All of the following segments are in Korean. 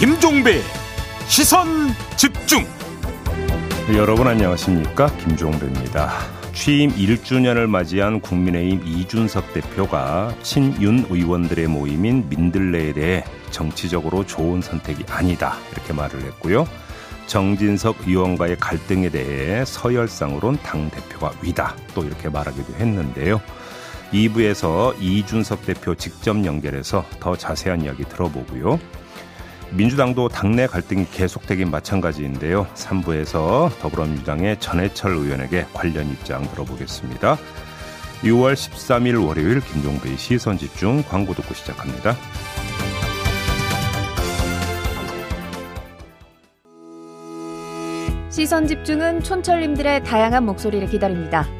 김종배 시선 집중. 여러분 안녕하십니까? 김종배입니다. 취임 1주년을 맞이한 국민의힘 이준석 대표가 친윤 의원들의 모임인 민들레에 대해 정치적으로 좋은 선택이 아니다 이렇게 말을 했고요. 정진석 의원과의 갈등에 대해 서열상으론 당 대표가 위다 또 이렇게 말하기도 했는데요. 2부에서 이준석 대표 직접 연결해서 더 자세한 이야기 들어보고요 민주당도 당내 갈등이 계속되긴 마찬가지인데요. 3부에서 더불어민주당의 전해철 의원에게 관련 입장 들어보겠습니다. 6월 13일 월요일 김종배의 시선 집중 광고 듣고 시작합니다. 시선 집중은 촌철님들의 다양한 목소리를 기다립니다.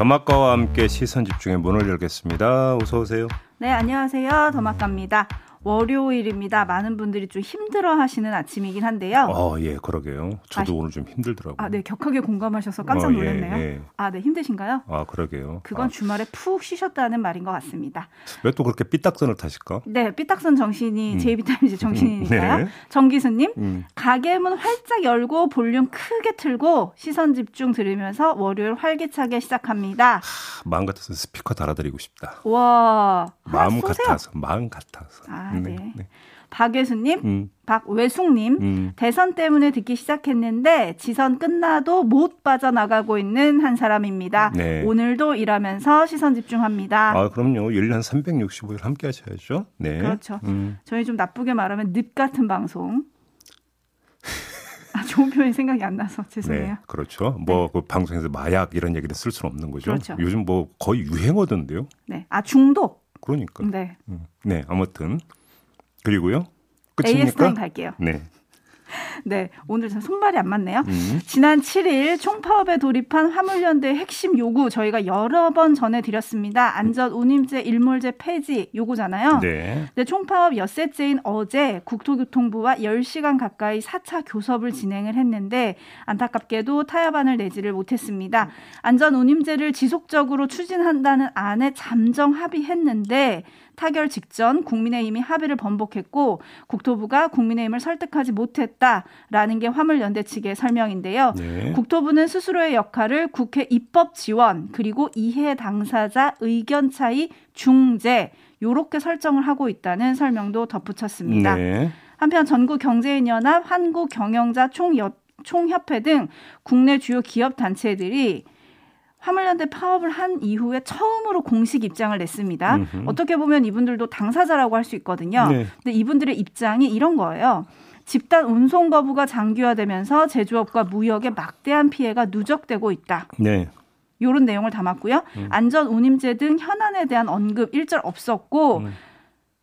더마카와 함께 시선 집중의 문을 열겠습니다. 어서 오세요. 네, 안녕하세요. 더마카입니다. 월요일입니다. 많은 분들이 좀 힘들어 하시는 아침이긴 한데요. 어, 예, 그러게요. 저도 아, 오늘 좀 힘들더라고요. 아, 네, 격하게 공감하셔서 깜짝 놀랐네요. 어, 예, 예. 아, 네, 힘드신가요? 아, 그러게요. 그건 아. 주말에 푹 쉬셨다는 말인 것 같습니다. 왜 또 그렇게 삐딱선을 타실까? 네, 삐딱선 정신이 음. 제이비타임즈 정신이니까요. 네. 정기수님, 음. 가게 문 활짝 열고 볼륨 크게 틀고 시선 집중 들으면서 월요일 활기차게 시작합니다. 하, 마음 같아서 스피커 달아드리고 싶다. 와, 마음 같아서, 마음 같아서. 아, 네. 네. 네. 박예수님, 음. 박외숙님, 음. 대선 때문에 듣기 시작했는데 지선 끝나도 못 빠져나가고 있는 한 사람입니다. 네. 오늘도 일하면서 시선 집중합니다. 아, 그럼요. 1년 365일 함께 하셔야죠. 네. 그렇죠. 음. 저희 좀 나쁘게 말하면 늪 같은 방송. 아, 좋은 표현 생각이 안 나서 죄송해요. 네, 그렇죠. 뭐그 네. 방송에서 마약 이런 얘기를 쓸 수는 없는 거죠. 그렇죠. 요즘 뭐 거의 유행어던데요. 네. 아, 중독. 그러니까. 네. 음. 네, 아무튼 그리고요. 끝입니까? AS9 갈게요. 네. 네, 오늘 손발이 안 맞네요. 음. 지난 7일 총파업에 돌입한 화물연대의 핵심 요구 저희가 여러 번 전해드렸습니다. 안전 운임제 일몰제 폐지 요구잖아요. 네. 네 총파업 엿새째인 어제 국토교통부와 10시간 가까이 4차 교섭을 진행을 했는데 안타깝게도 타협안을 내지를 못했습니다. 안전 운임제를 지속적으로 추진한다는 안에 잠정 합의했는데 타결 직전 국민의힘이 합의를 번복했고 국토부가 국민의힘을 설득하지 못했다라는 게 화물연대 측의 설명인데요. 네. 국토부는 스스로의 역할을 국회 입법 지원 그리고 이해 당사자 의견 차이 중재 요렇게 설정을 하고 있다는 설명도 덧붙였습니다. 네. 한편 전국경제인연합, 한국경영자 총협회 등 국내 주요 기업 단체들이 화물연대 파업을 한 이후에 처음으로 공식 입장을 냈습니다. 음흠. 어떻게 보면 이분들도 당사자라고 할 수 있거든요. 네. 근데 이분들의 입장이 이런 거예요. 집단 운송 거부가 장기화되면서 제조업과 무역에 막대한 피해가 누적되고 있다. 네. 요런 내용을 담았고요. 음. 안전 운임제 등 현안에 대한 언급 일절 없었고 음.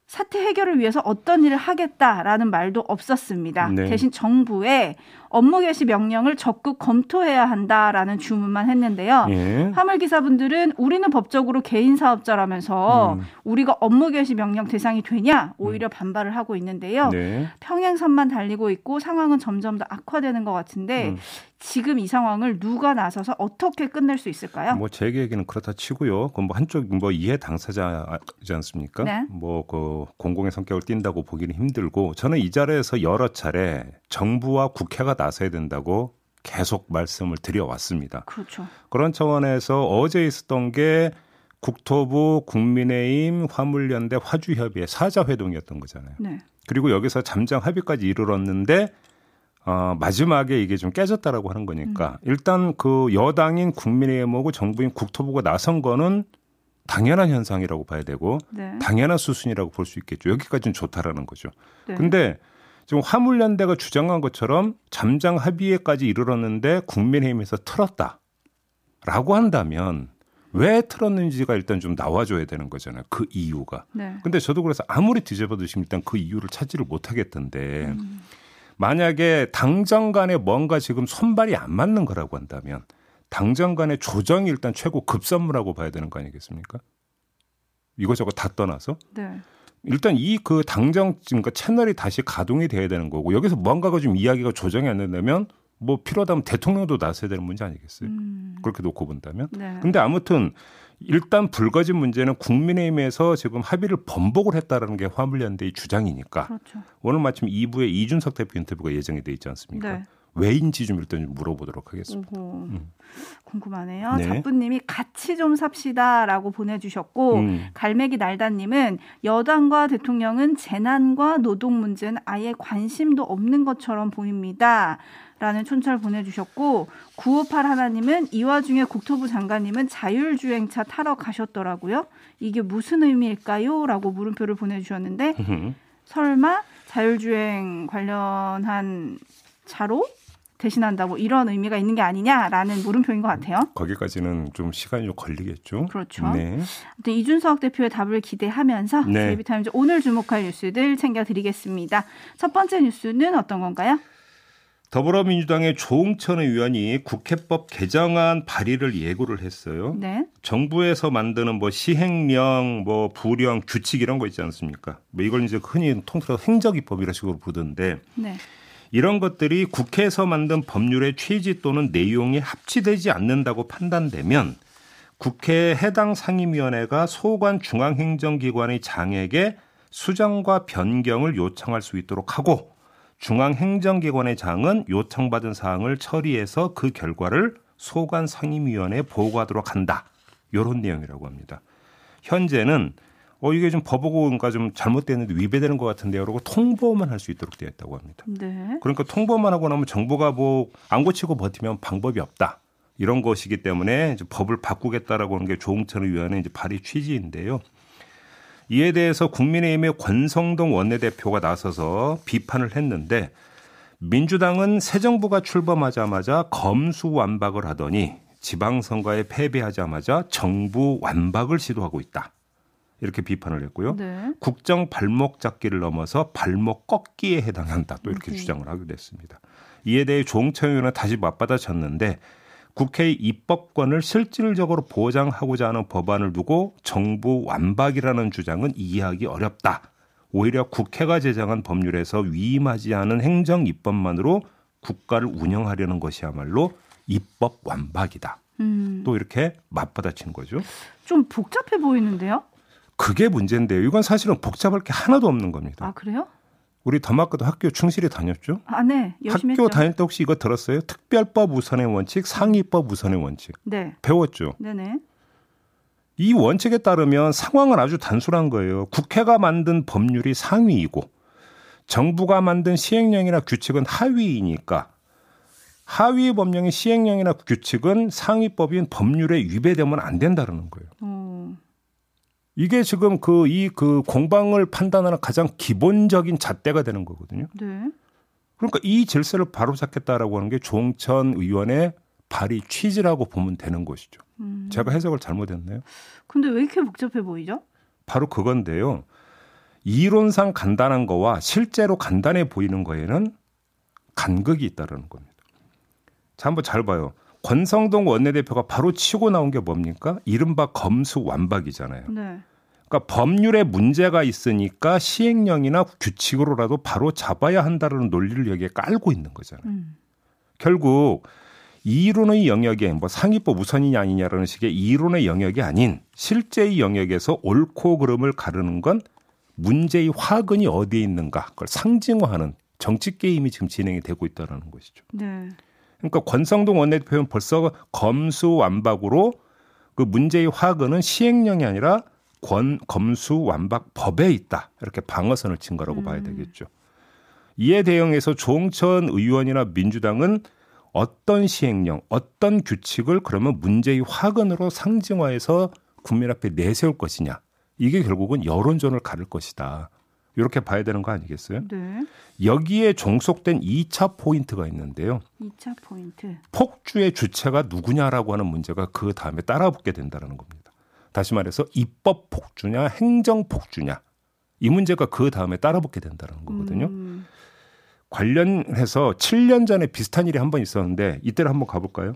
사태 해결을 위해서 어떤 일을 하겠다라는 말도 없었습니다. 네. 대신 정부에 업무 개시 명령을 적극 검토해야 한다라는 주문만 했는데요. 예. 화물 기사분들은 우리는 법적으로 개인 사업자라면서 음. 우리가 업무 개시 명령 대상이 되냐 오히려 음. 반발을 하고 있는데요. 네. 평행선만 달리고 있고 상황은 점점 더 악화되는 것 같은데 음. 지금 이 상황을 누가 나서서 어떻게 끝낼 수 있을까요? 뭐 제 얘기는 그렇다 치고요. 그뭐 한쪽 뭐 이해 당사자지 않습니까? 네. 뭐그 공공의 성격을 띈다고 보기는 힘들고 저는 이 자리에서 여러 차례 정부와 국회가 나서야 된다고 계속 말씀을 드려왔습니다. 그렇죠. 그런 차원에서 어제 있었던 게 국토부, 국민의힘, 화물연대, 화주협의회 사자회동이었던 거잖아요. 네. 그리고 여기서 잠정 합의까지 이르렀는데 어, 마지막에 이게 좀 깨졌다라고 하는 거니까 음. 일단 그 여당인 국민의힘하고 정부인 국토부가 나선 거는 당연한 현상이라고 봐야 되고 네. 당연한 수순이라고 볼 수 있겠죠. 여기까지는 좋다라는 거죠. 네. 근데 지금 화물연대가 주장한 것처럼 잠장 합의회까지 이르렀는데 국민의힘에서 틀었다라고 한다면 왜 틀었는지가 일단 좀 나와줘야 되는 거잖아요. 그 이유가. 네. 근데 저도 그래서 아무리 뒤집어 드시면 일단 그 이유를 찾지를 못하겠던데 음. 만약에 당정 간에 뭔가 지금 손발이 안 맞는 거라고 한다면 당정 간의 조정이 일단 최고 급선무라고 봐야 되는 거 아니겠습니까? 이것저것 다 떠나서 네. 일단 이 그 당정 그러니까 채널이 다시 가동이 돼야 되는 거고 여기서 뭔가가 좀 이야기가 조정이 안 된다면 뭐 필요하다면 대통령도 나서야 되는 문제 아니겠어요? 음. 그렇게 놓고 본다면. 네. 근데 아무튼 일단 불거진 문제는 국민의힘에서 지금 합의를 번복을 했다라는 게 화물연대의 주장이니까 그렇죠. 오늘 마침 2부에 이준석 대표 인터뷰가 예정이 돼 있지 않습니까? 네. 왜인지 좀 일단 좀 물어보도록 하겠습니다. 음. 궁금하네요. 네. 작부님이 같이 좀 삽시다라고 보내주셨고 음. 갈매기 날다님은 여당과 대통령은 재난과 노동 문제는 아예 관심도 없는 것처럼 보입니다. 라는 촌철 보내주셨고 958 하나님은 이 와중에 국토부 장관님은 자율주행차 타러 가셨더라고요. 이게 무슨 의미일까요? 라고 물음표를 보내주셨는데 설마 자율주행 관련한 차로 대신한다고 이런 의미가 있는 게 아니냐라는 물음표인 것 같아요. 거기까지는 좀 시간이 좀 걸리겠죠. 그렇죠. 네. 이준석 대표의 답을 기대하면서 네. 제이비타임즈 오늘 주목할 뉴스들 챙겨드리겠습니다. 첫 번째 뉴스는 어떤 건가요? 더불어민주당의 조홍천 의원이 국회법 개정안 발의를 예고를 했어요. 네. 정부에서 만드는 뭐 시행령, 뭐 부령, 규칙 이런 거 있지 않습니까? 뭐 이걸 이제 흔히 통틀어 행정입법 이런 식으로 부르는데 네. 이런 것들이 국회에서 만든 법률의 취지 또는 내용이 합치되지 않는다고 판단되면 국회 해당 상임위원회가 소관 중앙행정기관의 장에게 수정과 변경을 요청할 수 있도록 하고 중앙행정기관의 장은 요청받은 사항을 처리해서 그 결과를 소관 상임위원회에 보고하도록 한다. 이런 내용이라고 합니다. 현재는 어 이게 좀 법하고가 좀 잘못됐는데 위배되는 것 같은데요. 그러고 통보만 할 수 있도록 되어 있다고 합니다. 네. 그러니까 통보만 하고 나면 정부가 뭐 안 고치고 버티면 방법이 없다. 이런 것이기 때문에 이제 법을 바꾸겠다라고 하는 게 조홍천 의원의 이제 발의 취지인데요. 이에 대해서 국민의힘의 권성동 원내대표가 나서서 비판을 했는데 민주당은 새 정부가 출범하자마자 검수완박을 하더니 지방선거에 패배하자마자 정부 완박을 시도하고 있다. 이렇게 비판을 했고요. 네. 국정 발목 잡기를 넘어서 발목 꺾기에 해당한다. 또 이렇게 네. 주장을 하게 됐습니다. 이에 대해 조홍천 의원은 다시 맞받아쳤는데 국회의 입법권을 실질적으로 보장하고자 하는 법안을 두고 정부 완박이라는 주장은 이해하기 어렵다. 오히려 국회가 제정한 법률에서 위임하지 않은 행정 입법만으로 국가를 운영하려는 것이야말로 입법 완박이다. 음. 또 이렇게 맞받아친 거죠. 좀 복잡해 보이는데요? 그게 문제인데요. 이건 사실은 복잡할 게 하나도 없는 겁니다. 아, 그래요? 우리 더마크도 학교 충실히 다녔죠? 아, 네. 학교 했죠. 다닐 때 혹시 이거 들었어요? 특별법 우선의 원칙, 상위법 우선의 원칙. 네. 배웠죠? 네네. 이 원칙에 따르면 상황은 아주 단순한 거예요. 국회가 만든 법률이 상위이고 정부가 만든 시행령이나 규칙은 하위이니까 하위 법령의 시행령이나 규칙은 상위법인 법률에 위배되면 안 된다는 거예요. 음. 이게 지금 그 이그 그 공방을 판단하는 가장 기본적인 잣대가 되는 거거든요. 네. 그러니까 이 질서를 바로잡겠다라고 하는 게 종천 의원의 발의 취지라고 보면 되는 것이죠. 음. 제가 해석을 잘못했나요? 근데 왜 이렇게 복잡해 보이죠? 바로 그건데요. 이론상 간단한 거와 실제로 간단해 보이는 거에는 간극이 있다라는 겁니다. 자, 한번 잘 봐요. 권성동 원내대표가 바로 치고 나온 게 뭡니까? 이른바 검수 완박이잖아요. 네. 그러니까 법률에 문제가 있으니까 시행령이나 규칙으로라도 바로 잡아야 한다는 논리를 여기에 깔고 있는 거잖아요. 음. 결국 이론의 영역에 뭐 상위법 우선이냐 아니냐라는 식의 이론의 영역이 아닌 실제의 영역에서 옳고 그름을 가르는 건 문제의 화근이 어디에 있는가 그걸 상징화하는 정치 게임이 지금 진행이 되고 있다는 것이죠. 네. 그러니까 권성동 원내대표는 벌써 검수완박으로 그 문제의 화근은 시행령이 아니라 권 검수완박 법에 있다 이렇게 방어선을 친 거라고 음. 봐야 되겠죠. 이에 대응해서 조홍천 의원이나 민주당은 어떤 시행령, 어떤 규칙을 그러면 문제의 화근으로 상징화해서 국민 앞에 내세울 것이냐. 이게 결국은 여론전을 가를 것이다. 이렇게 봐야 되는 거 아니겠어요? 네. 여기에 종속된 2차 포인트가 있는데요. 2차 포인트. 폭주의 주체가 누구냐라고 하는 문제가 그 다음에 따라붙게 된다는 겁니다. 다시 말해서 입법 폭주냐 행정 폭주냐 이 문제가 그 다음에 따라붙게 된다는 거거든요. 음. 관련해서 7년 전에 비슷한 일이 한 번 있었는데 이때를 한번 가볼까요?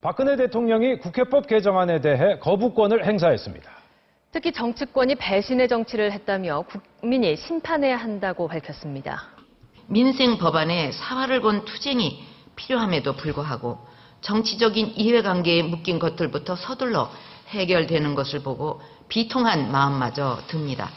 박근혜 대통령이 국회법 개정안에 대해 거부권을 행사했습니다. 특히 정치권이 배신의 정치를 했다며 국민이 심판해야 한다고 밝혔습니다. 민생 법안에 사활을 건 투쟁이 필요함에도 불구하고 정치적인 이해관계에 묶인 것들부터 서둘러 해결되는 것을 보고 비통한 마음마저 듭니다.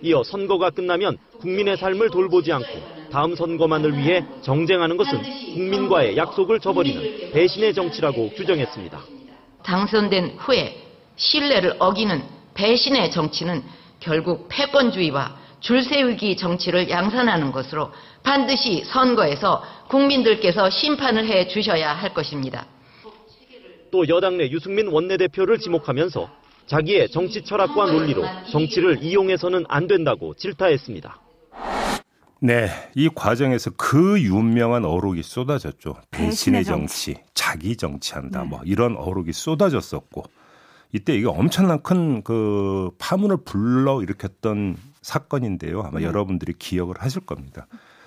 이어 선거가 끝나면 국민의 삶을 돌보지 않고 다음 선거만을 위해 정쟁하는 것은 국민과의 약속을 저버리는 배신의 정치라고 규정했습니다. 당선된 후에 신뢰를 어기는 배신의 정치는 결국 패권주의와 줄세우기 정치를 양산하는 것으로 반드시 선거에서 국민들께서 심판을 해 주셔야 할 것입니다. 또 여당 내 유승민 원내대표를 지목하면서 자기의 정치 철학과 논리로 정치를 이용해서는 안 된다고 질타했습니다. 네, 이 과정에서 그 유명한 어록이 쏟아졌죠. 배신의 정치, 자기 정치한다, 네. 뭐 이런 어록이 쏟아졌었고 이때 이게 엄청난 큰 그 파문을 불러 일으켰던 사건인데요. 아마 네. 여러분들이 기억을 하실 겁니다.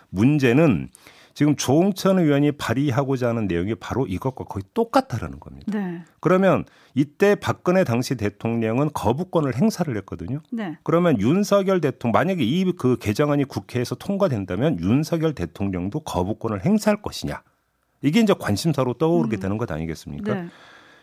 문제는 지금 조홍천 의원이 발의하고자 하는 내용이 바로 이것과 거의 똑같다라는 겁니다. 네. 그러면 이때 박근혜 당시 대통령은 거부권을 행사를 했거든요. 네. 그러면 윤석열 대통령 만약에 이 그 개정안이 국회에서 통과된다면 윤석열 대통령도 거부권을 행사할 것이냐. 이게 이제 관심사로 떠오르게 음. 되는 것 아니겠습니까? 네.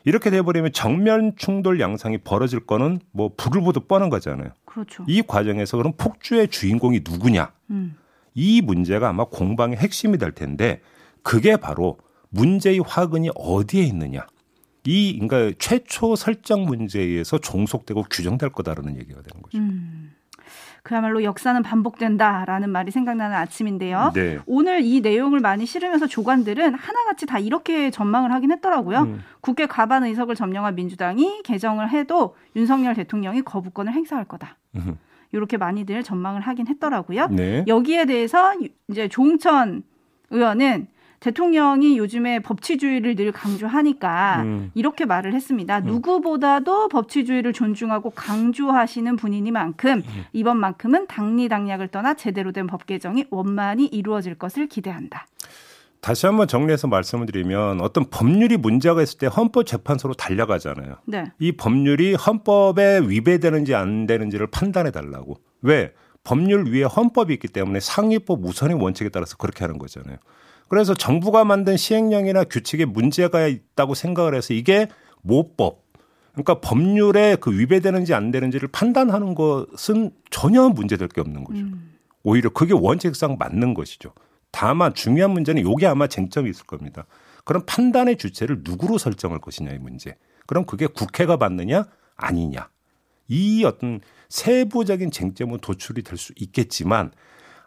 이렇게 돼버리면 정면 충돌 양상이 벌어질 거는 뭐 불을 보듯 뻔한 거잖아요. 그렇죠. 이 과정에서 그럼 폭주의 주인공이 누구냐? 음. 이 문제가 아마 공방의 핵심이 될 텐데 그게 바로 문제의 화근이 어디에 있느냐. 이 그러니까 최초 설정 문제에 의해서 종속되고 규정될 거다라는 얘기가 되는 거죠. 음. 그야말로 역사는 반복된다라는 말이 생각나는 아침인데요. 네. 오늘 이 내용을 많이 실으면서 조관들은 하나같이 다 이렇게 전망을 하긴 했더라고요. 음. 국회 과반 의석을 점령한 민주당이 개정을 해도 윤석열 대통령이 거부권을 행사할 거다. 음. 이렇게 많이들 전망을 하긴 했더라고요. 네. 여기에 대해서 이제 조홍천 의원은 대통령이 요즘에 법치주의를 늘 강조하니까 음. 이렇게 말을 했습니다. 음. 누구보다도 법치주의를 존중하고 강조하시는 분이니만큼 음. 이번만큼은 당리당략을 떠나 제대로 된 법 개정이 원만히 이루어질 것을 기대한다. 다시 한번 정리해서 말씀을 드리면 어떤 법률이 문제가 있을 때 헌법재판소로 달려가잖아요. 네. 이 법률이 헌법에 위배되는지 안 되는지를 판단해 달라고. 왜? 법률 위에 헌법이 있기 때문에 상위법 우선의 원칙에 따라서 그렇게 하는 거잖아요. 그래서 정부가 만든 시행령이나 규칙에 문제가 있다고 생각을 해서 이게 모법, 그러니까 법률에 그 위배되는지 안 되는지를 판단하는 것은 전혀 문제될 게 없는 거죠. 음. 오히려 그게 원칙상 맞는 것이죠. 다만 중요한 문제는 요게 아마 쟁점이 있을 겁니다. 그럼 판단의 주체를 누구로 설정할 것이냐의 문제. 그럼 그게 국회가 받느냐 아니냐. 이 어떤 세부적인 쟁점은 도출이 될 수 있겠지만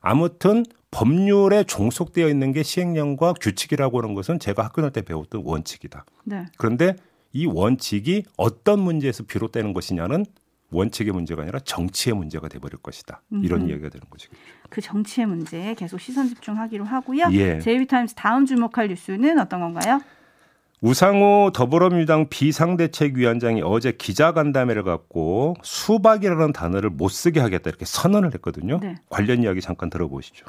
아무튼 법률에 종속되어 있는 게 시행령과 규칙이라고 하는 것은 제가 학교 다닐 때 배웠던 원칙이다. 네. 그런데 이 원칙이 어떤 문제에서 비롯되는 것이냐는 원칙의 문제가 아니라 정치의 문제가 돼버릴 것이다. 이런 음. 이야기가 되는 것이죠. 그 정치의 문제에 계속 시선 집중하기로 하고요. 예. 제이비타임스 다음 주목할 뉴스는 어떤 건가요? 우상호 더불어민주당 비상대책위원장이 어제 기자간담회를 갖고 수박이라는 단어를 못 쓰게 하겠다 이렇게 선언을 했거든요. 네. 관련 이야기 잠깐 들어보시죠.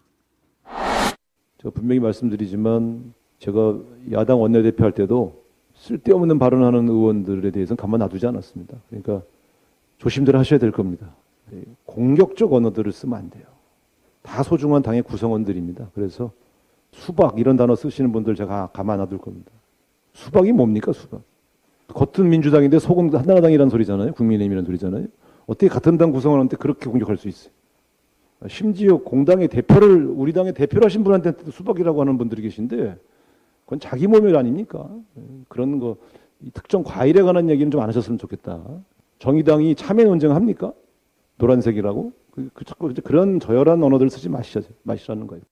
제가 분명히 말씀드리지만 제가 야당 원내대표 할 때도 쓸데없는 발언하는 의원들에 대해서는 가만 놔두지 않았습니다. 그러니까 조심들 하셔야 될 겁니다. 네, 공격적 언어들을 쓰면 안 돼요. 다 소중한 당의 구성원들입니다. 그래서 수박 이런 단어 쓰시는 분들 제가 가만 놔둘 겁니다. 수박이 뭡니까 수박? 겉은 민주당인데 속은 한나라당이라는 소리잖아요. 국민의힘이라는 소리잖아요. 어떻게 같은 당 구성원한테 그렇게 공격할 수 있어요? 심지어 공당의 대표를 우리 당의 대표를 하신 분한테 수박이라고 하는 분들이 계신데 그건 자기 모멸 아닙니까? 네, 그런 거 특정 과일에 관한 얘기는 좀 안 하셨으면 좋겠다. 정의당이 참여 논쟁합니까? 노란색이라고? 그, 그 자꾸 그런 저열한 언어들 쓰지 마시자, 마시라는 거예요.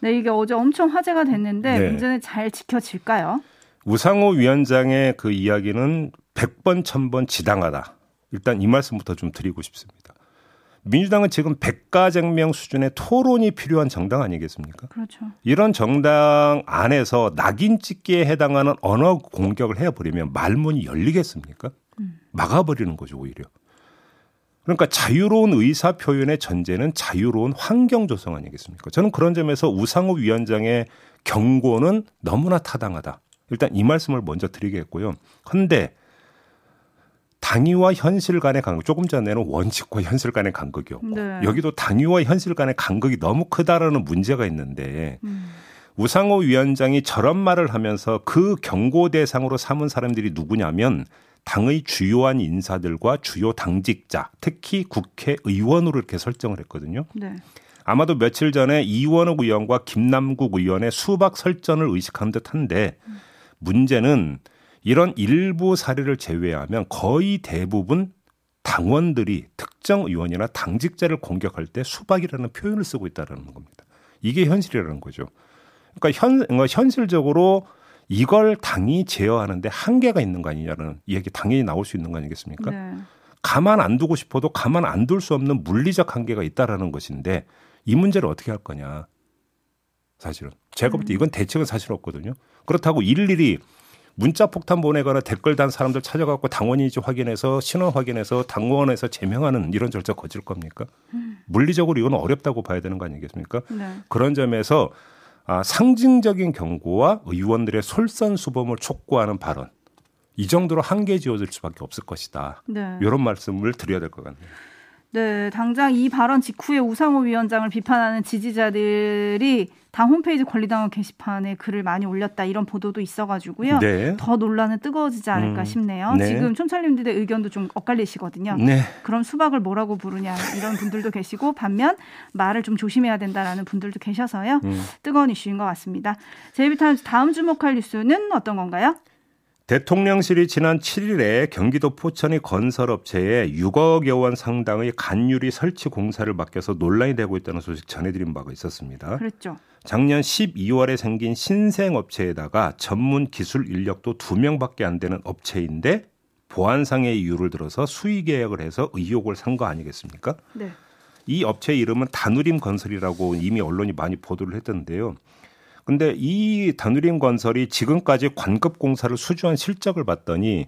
네, 이게 어제 엄청 화제가 됐는데 네. 문제는 잘 지켜질까요? 우상호 위원장의 그 이야기는 100번, 1000번 지당하다. 일단 이 말씀부터 좀 드리고 싶습니다. 민주당은 지금 백가쟁명 수준의 토론이 필요한 정당 아니겠습니까? 그렇죠. 이런 정당 안에서 낙인 찍기에 해당하는 언어 공격을 해버리면 말문이 열리겠습니까? 음. 막아버리는 거죠, 오히려. 그러니까 자유로운 의사 표현의 전제는 자유로운 환경 조성 아니겠습니까? 저는 그런 점에서 우상호 위원장의 경고는 너무나 타당하다. 일단 이 말씀을 먼저 드리겠고요. 근데 당위와 현실 간의 간극, 조금 전에는 원칙과 현실 간의 간극이었고, 네. 여기도 당위와 현실 간의 간극이 너무 크다라는 문제가 있는데, 음. 우상호 위원장이 저런 말을 하면서 그 경고 대상으로 삼은 사람들이 누구냐면, 당의 주요한 인사들과 주요 당직자, 특히 국회의원으로 이렇게 설정을 했거든요. 네. 아마도 며칠 전에 이원욱 의원과 김남국 의원의 수박 설전을 의식한 듯한데 문제는 이런 일부 사례를 제외하면 거의 대부분 당원들이 특정 의원이나 당직자를 공격할 때 수박이라는 표현을 쓰고 있다는 겁니다. 이게 현실이라는 거죠. 그러니까 현, 현실적으로 이걸 당이 제어하는데 한계가 있는 거 아니냐는 얘기 당연히 나올 수 있는 거 아니겠습니까? 네. 가만 안 두고 싶어도 가만 안 둘 수 없는 물리적 한계가 있다라는 것인데 이 문제를 어떻게 할 거냐. 사실은 제가 볼 때 이건 대책은 사실 없거든요. 그렇다고 일일이 문자 폭탄 보내거나 댓글 단 사람들 찾아가고 당원인지 확인해서 신원 확인해서 당원에서 제명하는 이런 절차 거칠 겁니까? 음. 물리적으로 이건 어렵다고 봐야 되는 거 아니겠습니까? 네. 그런 점에서 아, 상징적인 경고와 의원들의 솔선수범을 촉구하는 발언 이 정도로 한계 지어질 수밖에 없을 것이다. 네. 이런 말씀을 드려야 될 것 같네요. 네, 당장 이 발언 직후에 우상호 위원장을 비판하는 지지자들이 당 홈페이지 권리당원 게시판에 글을 많이 올렸다 이런 보도도 있어가지고요. 네. 더 논란은 뜨거워지지 않을까 음, 싶네요. 네. 지금 촌철님들의 의견도 좀 엇갈리시거든요. 네. 그럼 수박을 뭐라고 부르냐 이런 분들도 계시고 반면 말을 좀 조심해야 된다라는 분들도 계셔서요. 음. 뜨거운 이슈인 것 같습니다. JB타임즈 다음 주목할 뉴스는 어떤 건가요? 대통령실이 지난 7일에 경기도 포천의 건설업체에 6억여 원 상당의 간유리 설치 공사를 맡겨서 논란이 되고 있다는 소식 전해드린 바가 있었습니다. 그렇죠. 작년 12월에 생긴 신생업체에다가 전문 기술 인력도 2명밖에 안 되는 업체인데 보안상의 이유를 들어서 수의 계약을 해서 의혹을 산 거 아니겠습니까? 네. 이 업체 이름은 다누림 건설이라고 이미 언론이 많이 보도를 했던데요. 근데 이 다누림 건설이 지금까지 관급 공사를 수주한 실적을 봤더니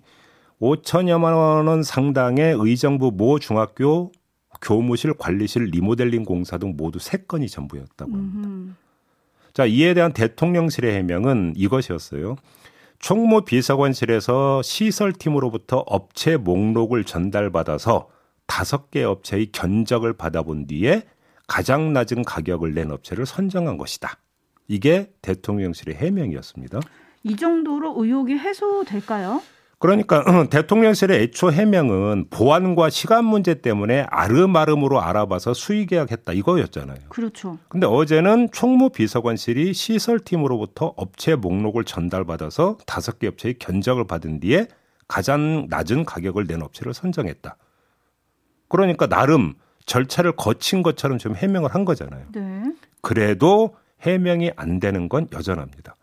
5천여만 원 상당의 의정부 모 중학교 교무실 관리실 리모델링 공사 등 모두 3건이 전부였다고 합니다. 음흠. 자, 이에 대한 대통령실의 해명은 이것이었어요. 총무 비서관실에서 시설팀으로부터 업체 목록을 전달받아서 다섯 개 업체의 견적을 받아본 뒤에 가장 낮은 가격을 낸 업체를 선정한 것이다. 이게 대통령실의 해명이었습니다. 이 정도로 의혹이 해소될까요? 그러니까 대통령실의 애초 해명은 보안과 시간 문제 때문에 아름아름으로 알아봐서 수의 계약했다 이거였잖아요. 그렇죠. 근데 어제는 총무비서관실이 시설팀으로부터 업체 목록을 전달받아서 다섯 개 업체의 견적을 받은 뒤에 가장 낮은 가격을 낸 업체를 선정했다. 그러니까 나름 절차를 거친 것처럼 좀 해명을 한 거잖아요. 네. 그래도 해명이 안 되는 건 여전합니다.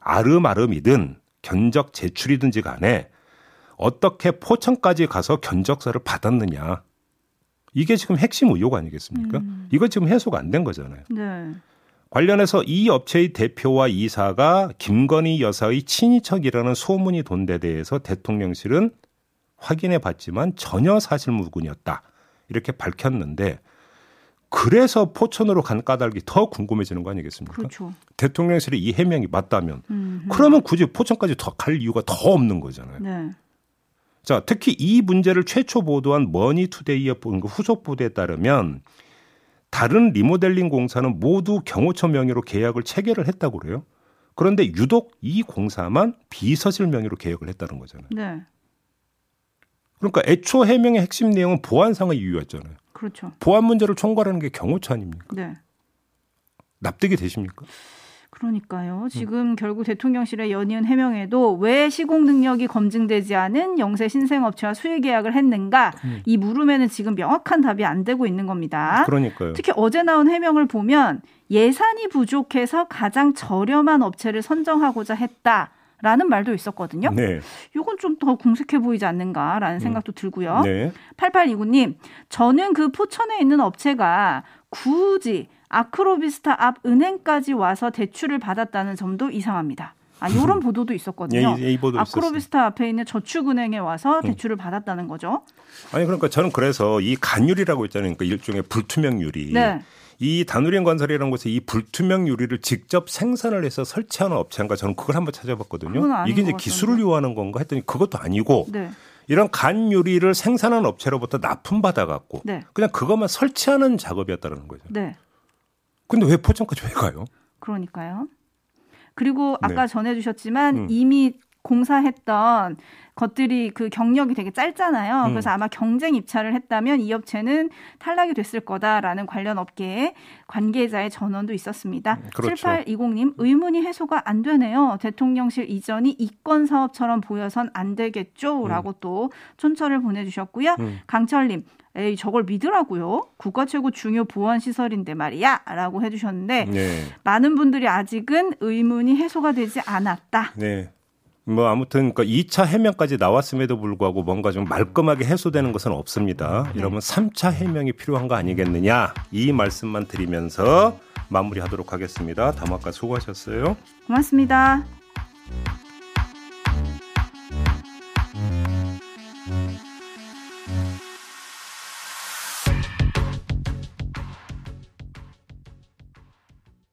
아름아름이든 견적 제출이든지 간에 어떻게 포천까지 가서 견적서를 받았느냐. 이게 지금 핵심 의혹 아니겠습니까? 음. 이거 지금 해소가 안 된 거잖아요. 네. 관련해서 이 업체의 대표와 이사가 김건희 여사의 친인척이라는 소문이 돈 데 대해서 대통령실은 확인해 봤지만 전혀 사실무근이었다. 이렇게 밝혔는데 그래서 포천으로 간 까닭이 더 궁금해지는 거 아니겠습니까? 그렇죠. 대통령실의 이 해명이 맞다면 음흠. 그러면 굳이 포천까지 더 갈 이유가 더 없는 거잖아요. 네. 자, 특히 이 문제를 최초 보도한 머니투데이의 후속 보도에 따르면 다른 리모델링 공사는 모두 경호처 명의로 계약을 체결을 했다고 그래요. 그런데 유독 이 공사만 비서실 명의로 계약을 했다는 거잖아요. 네. 그러니까 애초 해명의 핵심 내용은 보안상의 이유였잖아요. 그렇죠. 보안 문제를 총괄하는 게 경호처 아닙니까? 네. 납득이 되십니까? 그러니까요. 지금 음. 결국 대통령실의 연이은 해명에도 왜 시공 능력이 검증되지 않은 영세 신생업체와 수의 계약을 했는가 음. 이 물음에는 지금 명확한 답이 안 되고 있는 겁니다. 그러니까요. 특히 어제 나온 해명을 보면 예산이 부족해서 가장 저렴한 업체를 선정하고자 했다. 라는 말도 있었거든요. 네. 이건 좀더 궁색해 보이지 않는가라는 음. 생각도 들고요. 네. 8829님, 저는 그 포천에 있는 업체가 굳이 아크로비스타 앞 은행까지 와서 대출을 받았다는 점도 이상합니다. 아, 이런 보도도 있었거든요. 예, 보도 아크로비스타 있었어요. 앞에 있는 저축은행에 와서 음. 대출을 음. 받았다는 거죠. 아니 그러니까 저는 그래서 이 간유리라고 있잖아요. 그러니까 일종의 불투명 유리. 네. 이 다누리엔 건설이라는 곳에 이 불투명 유리를 직접 생산을 해서 설치하는 업체인가 저는 그걸 한번 찾아봤거든요. 이게 이제 기술을 요하는 건가 했더니 그것도 아니고 네. 이런 간 유리를 생산하는 업체로부터 납품 받아갖고 네. 그냥 그것만 설치하는 작업이었다는 거죠. 네. 근데 왜 포천까지 왜 가요? 그러니까요. 그리고 아까 네. 전해주셨지만 음. 이미 공사했던 것들이 그 경력이 되게 짧잖아요. 음. 그래서 아마 경쟁 입찰을 했다면 이 업체는 탈락이 됐을 거다라는 관련 업계의 관계자의 전원도 있었습니다. 음, 그렇죠. 7820님 의문이 해소가 안 되네요. 대통령실 이전이 이권 사업처럼 보여선 안 되겠죠라고 음. 또 촌철을 보내주셨고요. 음. 강철님 에이 저걸 믿으라고요? 국가 최고 중요 보안 시설인데 말이야라고 해주셨는데 네. 많은 분들이 아직은 의문이 해소가 되지 않았다. 네. 뭐 아무튼 그 2차 해명까지 나왔음에도 불구하고 뭔가 좀 말끔하게 해소되는 것은 없습니다. 네. 이러면 3차 해명이 필요한 거 아니겠느냐 이 말씀만 드리면서 마무리하도록 하겠습니다. 담화가 수고하셨어요. 고맙습니다.